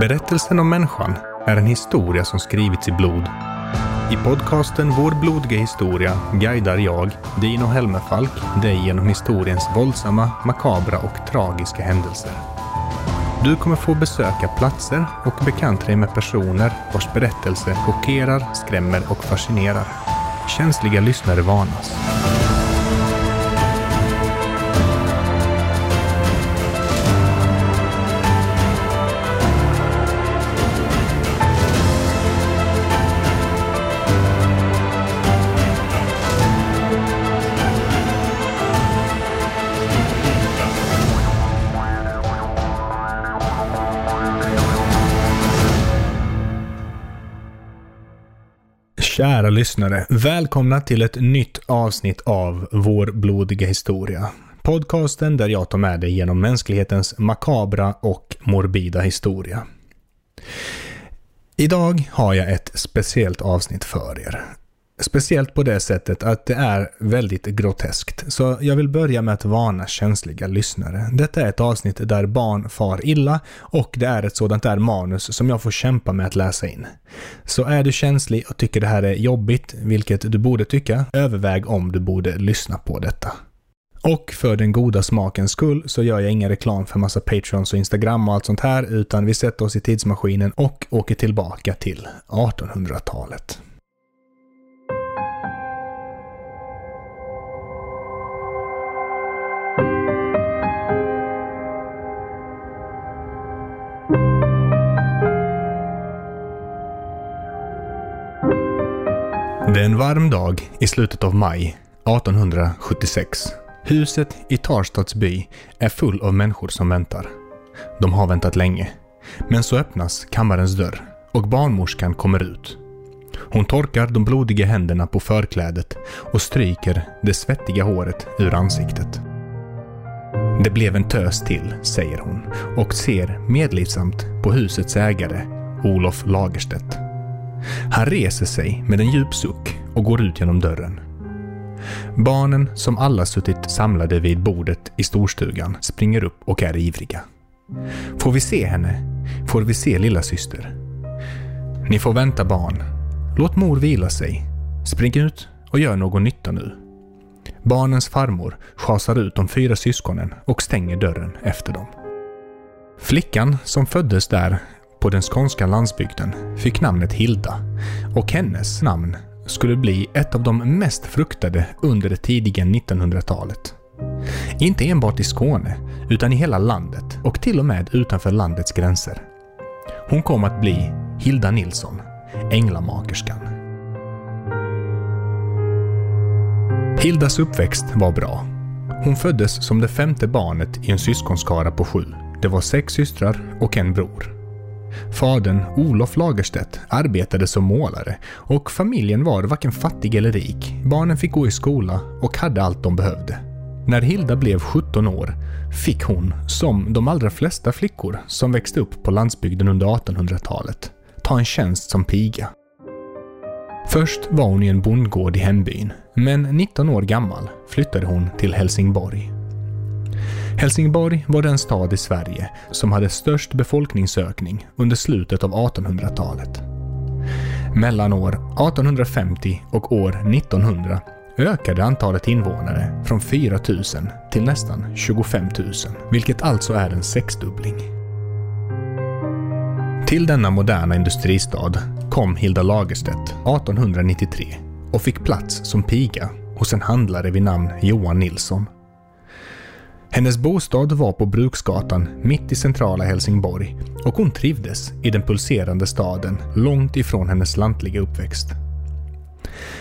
Berättelsen om människan är en historia som skrivits i blod. I podcasten Vår blodiga historia guidar jag, Dino Helmerfalk, dig genom historiens våldsamma, makabra och tragiska händelser. Du kommer få besöka platser och bekanta dig med personer vars berättelse chockerar, skrämmer och fascinerar. Känsliga lyssnare varnas. Kära lyssnare, välkomna till ett nytt avsnitt av Vår blodiga historia. Podcasten där jag tar med dig genom mänsklighetens makabra och morbida historia. Idag har jag ett speciellt avsnitt för er. Speciellt på det sättet att det är väldigt groteskt. Så jag vill börja med att varna känsliga lyssnare. Detta är ett avsnitt där barn far illa och det är ett sådant där manus som jag får kämpa med att läsa in. Så är du känslig och tycker det här är jobbigt, vilket du borde tycka, överväg om du borde lyssna på detta. Och för den goda smakens skull så gör jag ingen reklam för massa Patreons och Instagram och allt sånt här, utan vi sätter oss i tidsmaskinen och åker tillbaka till 1800-talet. Det är en varm dag i slutet av maj 1876. Huset i Tarstads by är full av människor som väntar. De har väntat länge. Men så öppnas kammarens dörr och barnmorskan kommer ut. Hon torkar de blodiga händerna på förklädet och stryker det svettiga håret ur ansiktet. Det blev en tös till, säger hon och ser medlidsamt på husets ägare, Olof Lagerstedt. Han reser sig med en djup suck och går ut genom dörren. Barnen, som alla suttit samlade vid bordet i storstugan, springer upp och är ivriga. Får vi se henne? Får vi se lilla syster? Ni får vänta barn. Låt mor vila sig. Spring ut och gör någon nytta nu. Barnens farmor schasar ut de fyra syskonen och stänger dörren efter dem. Flickan som föddes där på den skånska landsbygden fick namnet Hilda och hennes namn skulle bli ett av de mest fruktade under det tidiga 1900-talet. Inte enbart i Skåne, utan i hela landet och till och med utanför landets gränser. Hon kom att bli Hilda Nilsson, änglamakerskan. Hildas uppväxt var bra. Hon föddes som det femte barnet i en syskonskara på sju. Det var sex systrar och en bror. Fadern, Olof Lagerstedt, arbetade som målare och familjen var varken fattig eller rik. Barnen fick gå i skola och hade allt de behövde. När Hilda blev 17 år fick hon, som de allra flesta flickor som växte upp på landsbygden under 1800-talet, ta en tjänst som piga. Först var hon i en bondgård i hembyn, men 19 år gammal flyttade hon till Helsingborg. Helsingborg var den stad i Sverige som hade störst befolkningsökning under slutet av 1800-talet. Mellan år 1850 och år 1900 ökade antalet invånare från 4 000 till nästan 25 000, vilket alltså är en sexdubbling. Till denna moderna industristad kom Hilda Lagerstedt 1893 och fick plats som piga hos en handlare vid namn Johan Nilsson. Hennes bostad var på Bruksgatan mitt i centrala Helsingborg och hon trivdes i den pulserande staden långt ifrån hennes lantliga uppväxt.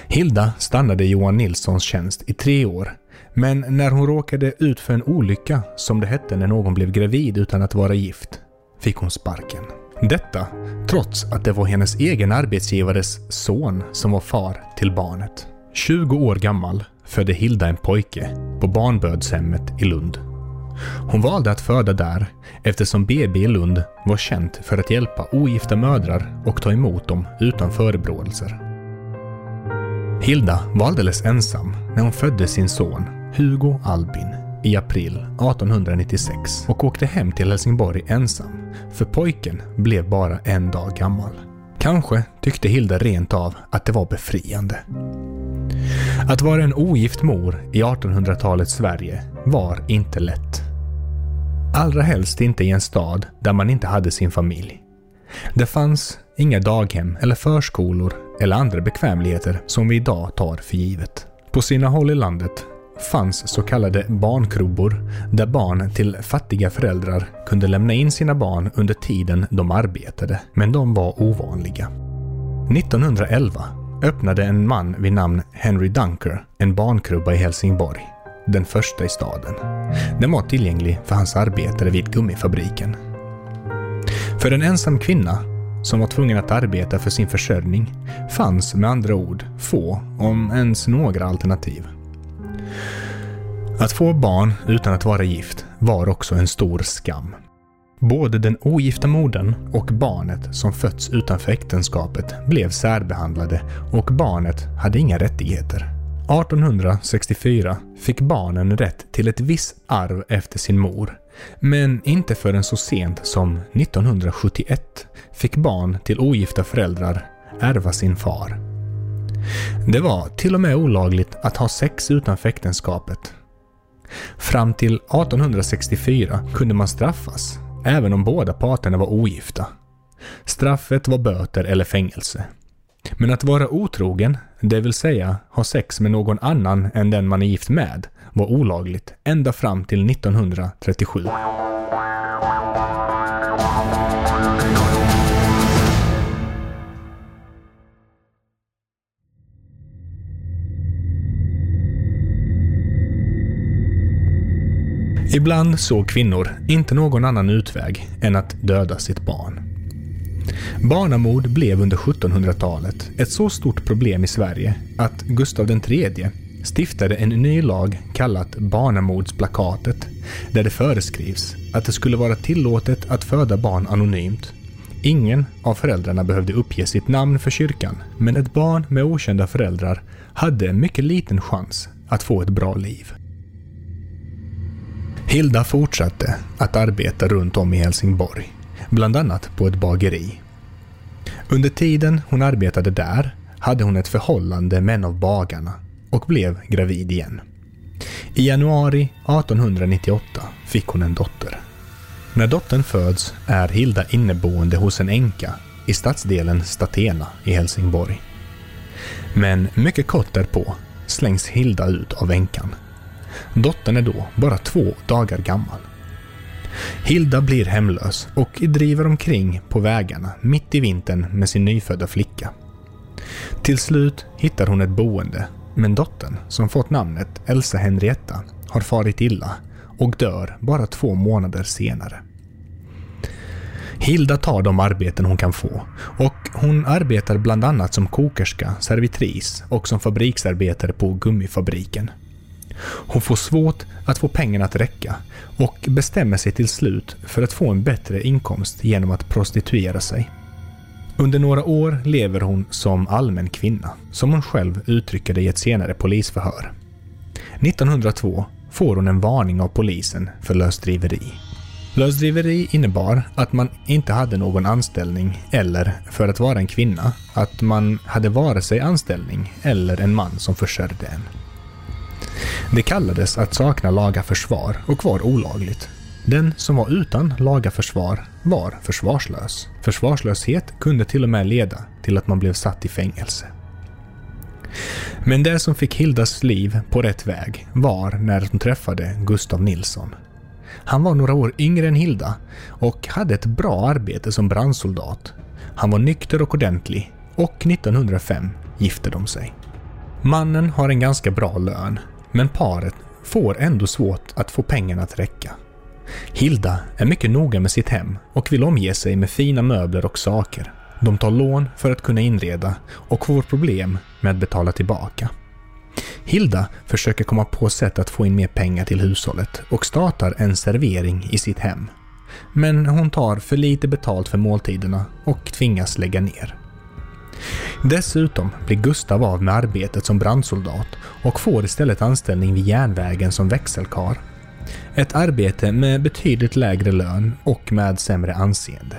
Hilda stannade i Johan Nilssons tjänst i tre år men när hon råkade ut för en olycka, som det hette när någon blev gravid utan att vara gift, fick hon sparken. Detta trots att det var hennes egen arbetsgivares son som var far till barnet. 20 år gammal födde Hilda en pojke på barnbördshemmet i Lund. Hon valde att föda där eftersom BB i Lund var känt för att hjälpa ogifta mödrar och ta emot dem utan förebråelser. Hilda var alldeles ensam när hon födde sin son Hugo Albin i april 1896 och åkte hem till Helsingborg ensam, för pojken blev bara en dag gammal. Kanske tyckte Hilda rent av att det var befriande. Att vara en ogift mor i 1800-talets Sverige var inte lätt. Allra helst inte i en stad där man inte hade sin familj. Det fanns inga daghem eller förskolor eller andra bekvämligheter som vi idag tar för givet. På sina håll i landet fanns så kallade barnkrubbor där barn till fattiga föräldrar kunde lämna in sina barn under tiden de arbetade, men de var ovanliga. 1911 öppnade en man vid namn Henry Dunker en barnkrubba i Helsingborg. Den första i staden. Den var tillgänglig för hans arbetare vid gummifabriken. För en ensam kvinna som var tvungen att arbeta för sin försörjning fanns med andra ord få, om ens några alternativ. Att få barn utan att vara gift var också en stor skam. Både den ogifta modern och barnet som fötts utanför äktenskapet blev särbehandlade och barnet hade inga rättigheter. 1864 fick barnen rätt till ett visst arv efter sin mor, men inte förrän så sent som 1971 fick barn till ogifta föräldrar ärva sin far. Det var till och med olagligt att ha sex utanför äktenskapet. Fram till 1864 kunde man straffas även om båda parterna var ogifta. Straffet var böter eller fängelse. Men att vara otrogen, det vill säga ha sex med någon annan än den man är gift med, var olagligt ända fram till 1937. Ibland såg kvinnor inte någon annan utväg än att döda sitt barn. Barnamord blev under 1700-talet ett så stort problem i Sverige att Gustav III stiftade en ny lag kallat barnamordsplakatet där det föreskrivs att det skulle vara tillåtet att föda barn anonymt. Ingen av föräldrarna behövde uppge sitt namn för kyrkan, men ett barn med okända föräldrar hade mycket liten chans att få ett bra liv. Hilda fortsatte att arbeta runt om i Helsingborg, bland annat på ett bageri. Under tiden hon arbetade där hade hon ett förhållande med en av bagarna och blev gravid igen. I januari 1898 fick hon en dotter. När dottern föds är Hilda inneboende hos en änka i stadsdelen Statena i Helsingborg. Men mycket kort därpå slängs Hilda ut av änkan Dottern är då bara två dagar gammal. Hilda blir hemlös och driver omkring på vägarna mitt i vintern med sin nyfödda flicka. Till slut hittar hon ett boende, men dottern, som fått namnet Elsa Henrietta, har farit illa och dör bara två månader senare. Hilda tar de arbeten hon kan få och hon arbetar bland annat som kokerska, servitris och som fabriksarbetare på gummifabriken. Hon får svårt att få pengarna att räcka och bestämmer sig till slut för att få en bättre inkomst genom att prostituera sig. Under några år lever hon som allmän kvinna, som hon själv uttrycker det i ett senare polisförhör. 1902 får hon en varning av polisen för lösdriveri. Lösdriveri innebar att man inte hade någon anställning eller, för att vara en kvinna, att man hade vare sig anställning eller en man som försörjde en. Det kallades att sakna laga försvar och var olagligt. Den som var utan laga försvar var försvarslös. Försvarslöshet kunde till och med leda till att man blev satt i fängelse. Men det som fick Hildas liv på rätt väg var när hon träffade Gustav Nilsson. Han var några år yngre än Hilda och hade ett bra arbete som brandsoldat. Han var nykter och ordentlig och 1905 gifte de sig. Mannen har en ganska bra lön men paret får ändå svårt att få pengarna att räcka. Hilda är mycket noga med sitt hem och vill omge sig med fina möbler och saker. De tar lån för att kunna inreda och får problem med att betala tillbaka. Hilda försöker komma på sätt att få in mer pengar till hushållet och startar en servering i sitt hem. Men hon tar för lite betalt för måltiderna och tvingas lägga ner. Dessutom blir Gustav av med arbetet som brandsoldat och får istället anställning vid järnvägen som växelkar. Ett arbete med betydligt lägre lön och med sämre anseende.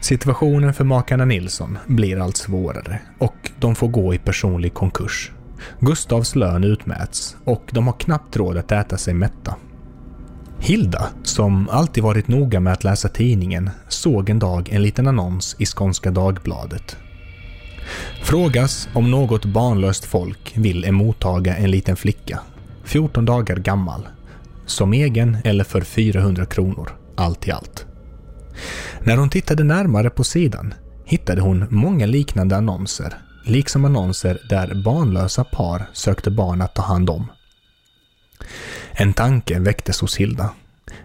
Situationen för makarna Nilsson blir allt svårare och de får gå i personlig konkurs. Gustavs lön utmäts och de har knappt råd att äta sig mätta. Hilda, som alltid varit noga med att läsa tidningen, såg en dag en liten annons i Skånska Dagbladet. Frågas om något barnlöst folk vill emottaga en liten flicka, 14 dagar gammal, som egen eller för 400 kronor, allt i allt. När hon tittade närmare på sidan hittade hon många liknande annonser, liksom annonser där barnlösa par sökte barn att ta hand om. En tanke väcktes hos Hilda.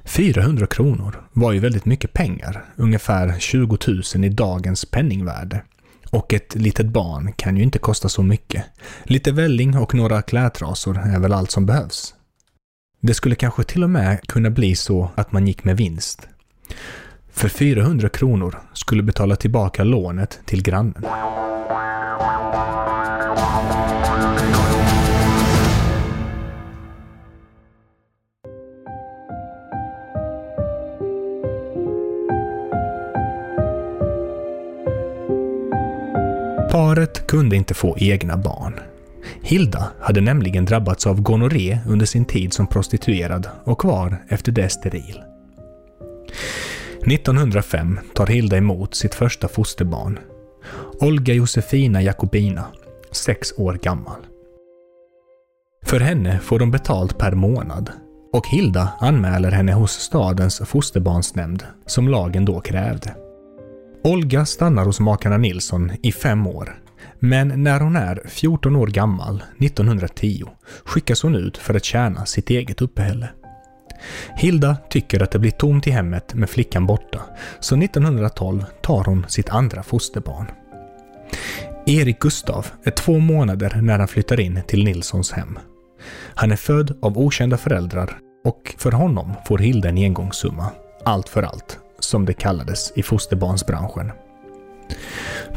400 kronor var ju väldigt mycket pengar, ungefär 20 000 i dagens penningvärde. Och ett litet barn kan ju inte kosta så mycket. Lite välling och några klädtrasor är väl allt som behövs. Det skulle kanske till och med kunna bli så att man gick med vinst. För 400 kronor skulle betala tillbaka lånet till grannen. Paret kunde inte få egna barn. Hilda hade nämligen drabbats av gonorré under sin tid som prostituerad och var efter det steril. 1905 tar Hilda emot sitt första fosterbarn, Olga Josefina Jakobina, sex år gammal. För henne får de betalt per månad och Hilda anmäler henne hos stadens fosterbarnsnämnd som lagen då krävde. Olga stannar hos makarna Nilsson i fem år. Men när hon är 14 år gammal, 1910, skickas hon ut för att tjäna sitt eget uppehälle. Hilda tycker att det blir tomt i hemmet med flickan borta, så 1912 tar hon sitt andra fosterbarn. Erik Gustav är två månader när han flyttar in till Nilssons hem. Han är född av okända föräldrar och för honom får Hilda en engångssumma. Allt för allt, som det kallades i fosterbarnsbranschen.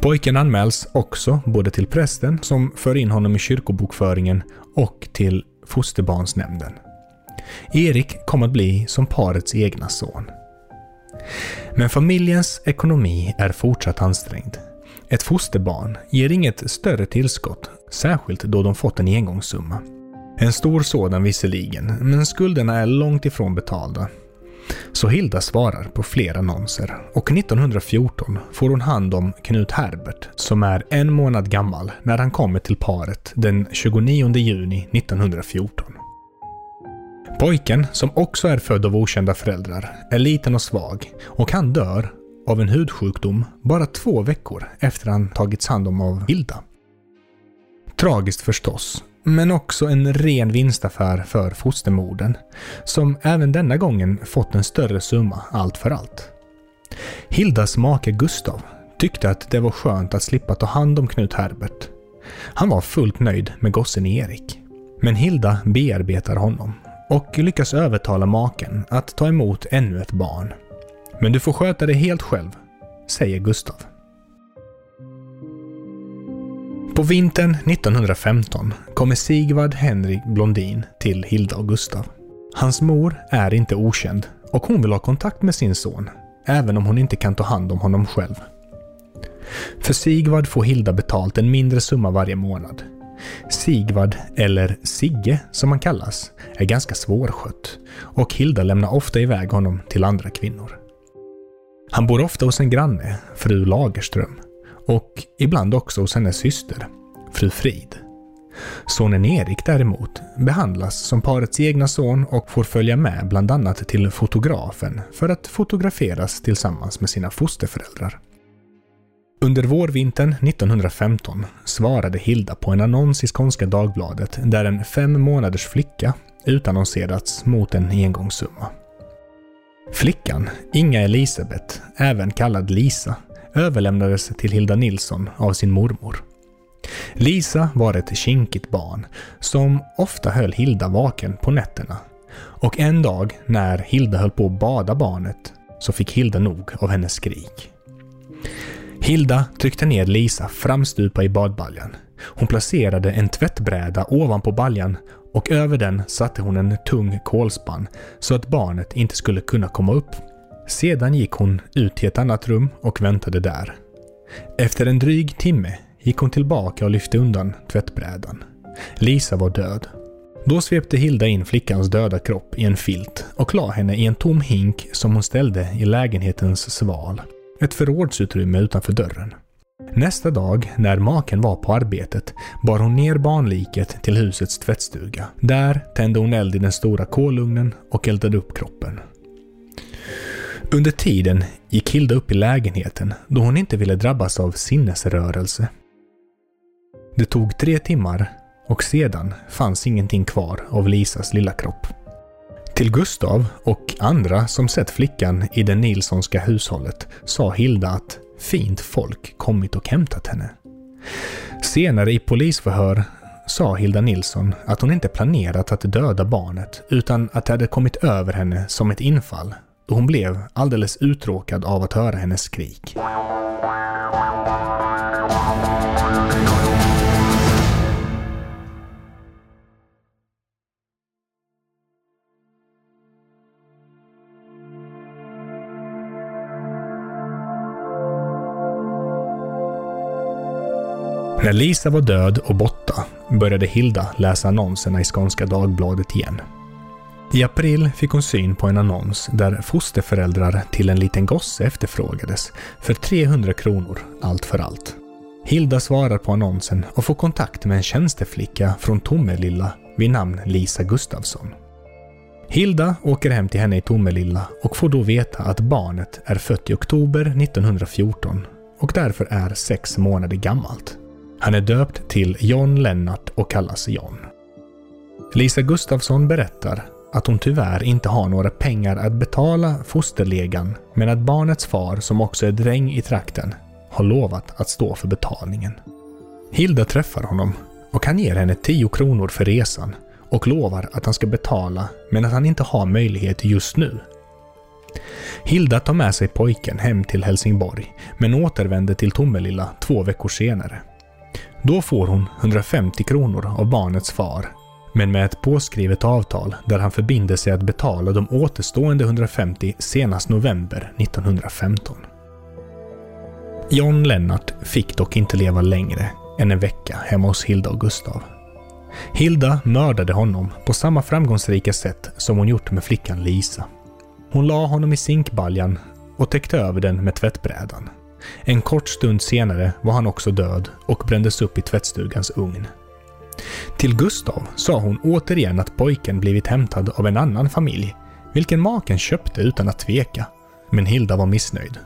Pojken anmäls också både till prästen som för in honom i kyrkobokföringen och till fosterbarnsnämnden. Erik kom att bli som parets egna son. Men familjens ekonomi är fortsatt ansträngd. Ett fosterbarn ger inget större tillskott, särskilt då de fått en engångssumma. En stor sådan visserligen, men skulderna är långt ifrån betalda så Hilda svarar på fler annonser och 1914 får hon hand om Knut Herbert som är en månad gammal när han kommer till paret den 29 juni 1914. Pojken, som också är född av okända föräldrar, är liten och svag och han dör av en hudsjukdom bara två veckor efter han tagits hand om av Hilda. Tragiskt förstås, men också en ren vinstaffär för fostermodern, som även denna gången fått en större summa allt för allt. Hildas make Gustav tyckte att det var skönt att slippa ta hand om Knut Herbert. Han var fullt nöjd med gossen Erik. Men Hilda bearbetar honom och lyckas övertala maken att ta emot ännu ett barn. Men du får sköta det helt själv, säger Gustav. På vintern 1915 kommer Sigvard Henrik Blondin till Hilda och Gustav. Hans mor är inte okänd och hon vill ha kontakt med sin son, även om hon inte kan ta hand om honom själv. För Sigvard får Hilda betalt en mindre summa varje månad. Sigvard, eller Sigge som han kallas, är ganska svårskött och Hilda lämnar ofta iväg honom till andra kvinnor. Han bor ofta hos en granne, fru Lagerström, och ibland också hos hennes syster, fru Frid. Sonen Erik däremot behandlas som parets egna son och får följa med bland annat till fotografen för att fotograferas tillsammans med sina fosterföräldrar. Under vårvintern 1915 svarade Hilda på en annons i Skånska Dagbladet där en fem månaders flicka utannonserats mot en engångssumma. Flickan, Inga Elisabeth, även kallad Lisa, överlämnades till Hilda Nilsson av sin mormor. Lisa var ett kinkigt barn som ofta höll Hilda vaken på nätterna. Och en dag när Hilda höll på att bada barnet så fick Hilda nog av hennes skrik. Hilda tryckte ner Lisa framstupa i badbaljan. Hon placerade en tvättbräda ovanpå baljan och över den satte hon en tung kolspann så att barnet inte skulle kunna komma upp. Sedan gick hon ut till ett annat rum och väntade där. Efter en dryg timme gick hon tillbaka och lyfte undan tvättbrädan. Lisa var död. Då svepte Hilda in flickans döda kropp i en filt och la henne i en tom hink som hon ställde i lägenhetens sval. Ett förrådsutrymme utanför dörren. Nästa dag, när maken var på arbetet, bar hon ner barnliket till husets tvättstuga. Där tände hon eld i den stora kolugnen och eldade upp kroppen. Under tiden gick Hilda upp i lägenheten då hon inte ville drabbas av sinnesrörelse. Det tog tre timmar och sedan fanns ingenting kvar av Lisas lilla kropp. Till Gustav och andra som sett flickan i det Nilssonska hushållet sa Hilda att fint folk kommit och hämtat henne. Senare i polisförhör sa Hilda Nilsson att hon inte planerat att döda barnet utan att det hade kommit över henne som ett infall då hon blev alldeles uttråkad av att höra hennes skrik. När Lisa var död och borta började Hilda läsa annonserna i Skånska Dagbladet igen. I april fick hon syn på en annons där fosterföräldrar till en liten gosse efterfrågades för 300 kronor allt för allt. Hilda svarar på annonsen och får kontakt med en tjänsteflicka från Tomelilla vid namn Lisa Gustavsson. Hilda åker hem till henne i Tomelilla och får då veta att barnet är fött i oktober 1914 och därför är sex månader gammalt. Han är döpt till John Lennart och kallas John. Lisa Gustafsson berättar att hon tyvärr inte har några pengar att betala fosterlegan men att barnets far, som också är dräng i trakten, har lovat att stå för betalningen. Hilda träffar honom och han ger henne 10 kronor för resan och lovar att han ska betala men att han inte har möjlighet just nu. Hilda tar med sig pojken hem till Helsingborg men återvänder till Tomelilla två veckor senare. Då får hon 150 kronor av barnets far, men med ett påskrivet avtal där han förbinder sig att betala de återstående 150 senast november 1915. John Lennart fick dock inte leva längre än en vecka hemma hos Hilda och Gustav. Hilda mördade honom på samma framgångsrika sätt som hon gjort med flickan Lisa. Hon la honom i zinkbaljan och täckte över den med tvättbrädan. En kort stund senare var han också död och brändes upp i tvättstugans ugn. Till Gustav sa hon återigen att pojken blivit hämtad av en annan familj, vilken maken köpte utan att tveka. Men Hilda var missnöjd.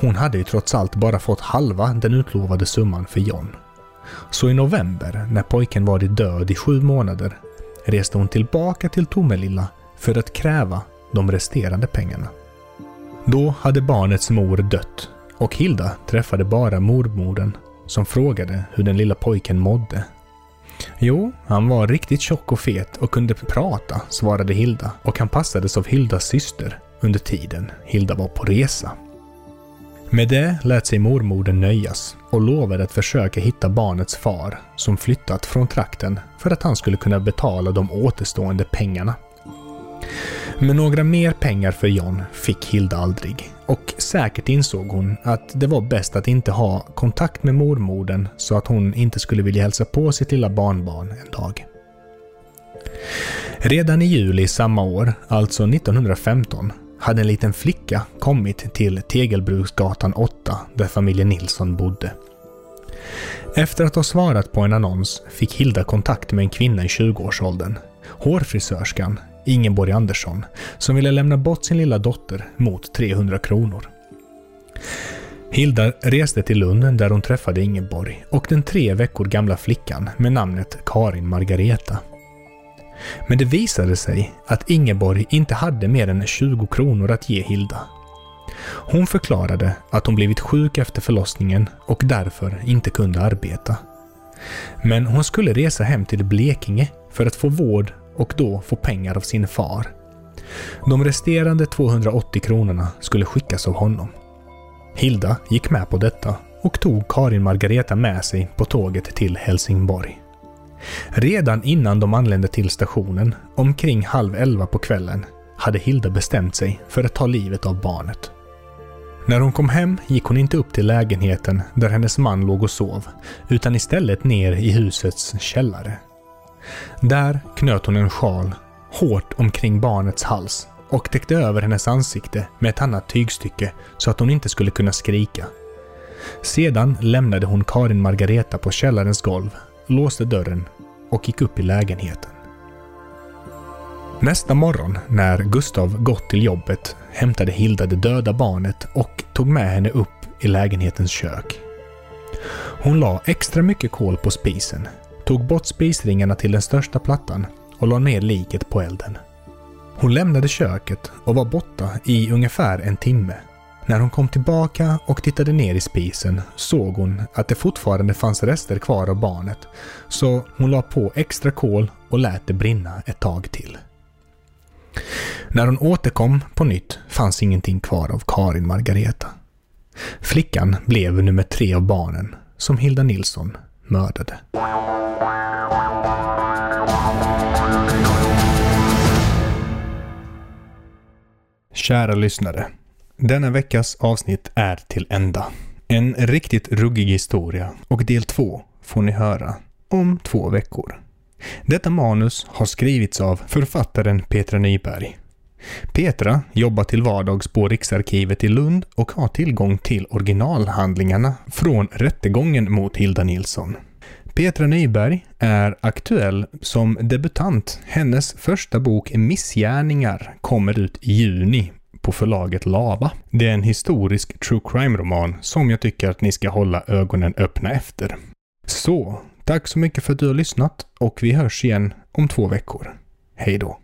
Hon hade ju trots allt bara fått halva den utlovade summan för John. Så i november, när pojken varit död i sju månader, reste hon tillbaka till Tomelilla för att kräva de resterande pengarna. Då hade barnets mor dött och Hilda träffade bara mormodern som frågade hur den lilla pojken mådde. Jo, han var riktigt tjock och fet och kunde prata, svarade Hilda och han passades av Hildas syster under tiden Hilda var på resa. Med det lät sig mormodern nöjas och lovade att försöka hitta barnets far som flyttat från trakten för att han skulle kunna betala de återstående pengarna. Men några mer pengar för John fick Hilda aldrig. Och säkert insåg hon att det var bäst att inte ha kontakt med mormodern så att hon inte skulle vilja hälsa på sitt lilla barnbarn en dag. Redan i juli samma år, alltså 1915, hade en liten flicka kommit till Tegelbruksgatan 8 där familjen Nilsson bodde. Efter att ha svarat på en annons fick Hilda kontakt med en kvinna i 20-årsåldern, hårfrisörskan Ingeborg Andersson, som ville lämna bort sin lilla dotter mot 300 kronor. Hilda reste till Lund där hon träffade Ingeborg och den tre veckor gamla flickan med namnet Karin Margareta. Men det visade sig att Ingeborg inte hade mer än 20 kronor att ge Hilda. Hon förklarade att hon blivit sjuk efter förlossningen och därför inte kunde arbeta. Men hon skulle resa hem till Blekinge för att få vård och då få pengar av sin far. De resterande 280 kronorna skulle skickas av honom. Hilda gick med på detta och tog Karin Margareta med sig på tåget till Helsingborg. Redan innan de anlände till stationen, omkring halv elva på kvällen, hade Hilda bestämt sig för att ta livet av barnet. När hon kom hem gick hon inte upp till lägenheten där hennes man låg och sov, utan istället ner i husets källare. Där knöt hon en sjal hårt omkring barnets hals och täckte över hennes ansikte med ett annat tygstycke så att hon inte skulle kunna skrika. Sedan lämnade hon Karin Margareta på källarens golv, låste dörren och gick upp i lägenheten. Nästa morgon när Gustav gått till jobbet hämtade Hilda det döda barnet och tog med henne upp i lägenhetens kök. Hon la extra mycket kol på spisen, tog bort spisringarna till den största plattan och la ner liket på elden. Hon lämnade köket och var borta i ungefär en timme. När hon kom tillbaka och tittade ner i spisen såg hon att det fortfarande fanns rester kvar av barnet, så hon la på extra kol och lät det brinna ett tag till. När hon återkom på nytt fanns ingenting kvar av Karin Margareta. Flickan blev nummer tre av barnen som Hilda Nilsson mördade. Kära lyssnare. Denna veckas avsnitt är till ända. En riktigt ruggig historia och del två får ni höra om två veckor. Detta manus har skrivits av författaren Petra Nyberg. Petra jobbar till vardags på Riksarkivet i Lund och har tillgång till originalhandlingarna från rättegången mot Hilda Nilsson. Petra Nyberg är aktuell som debutant. Hennes första bok Missgärningar kommer ut i juni på förlaget Lava. Det är en historisk true crime-roman som jag tycker att ni ska hålla ögonen öppna efter. Så, tack så mycket för att du har lyssnat och vi hörs igen om två veckor. Hej då!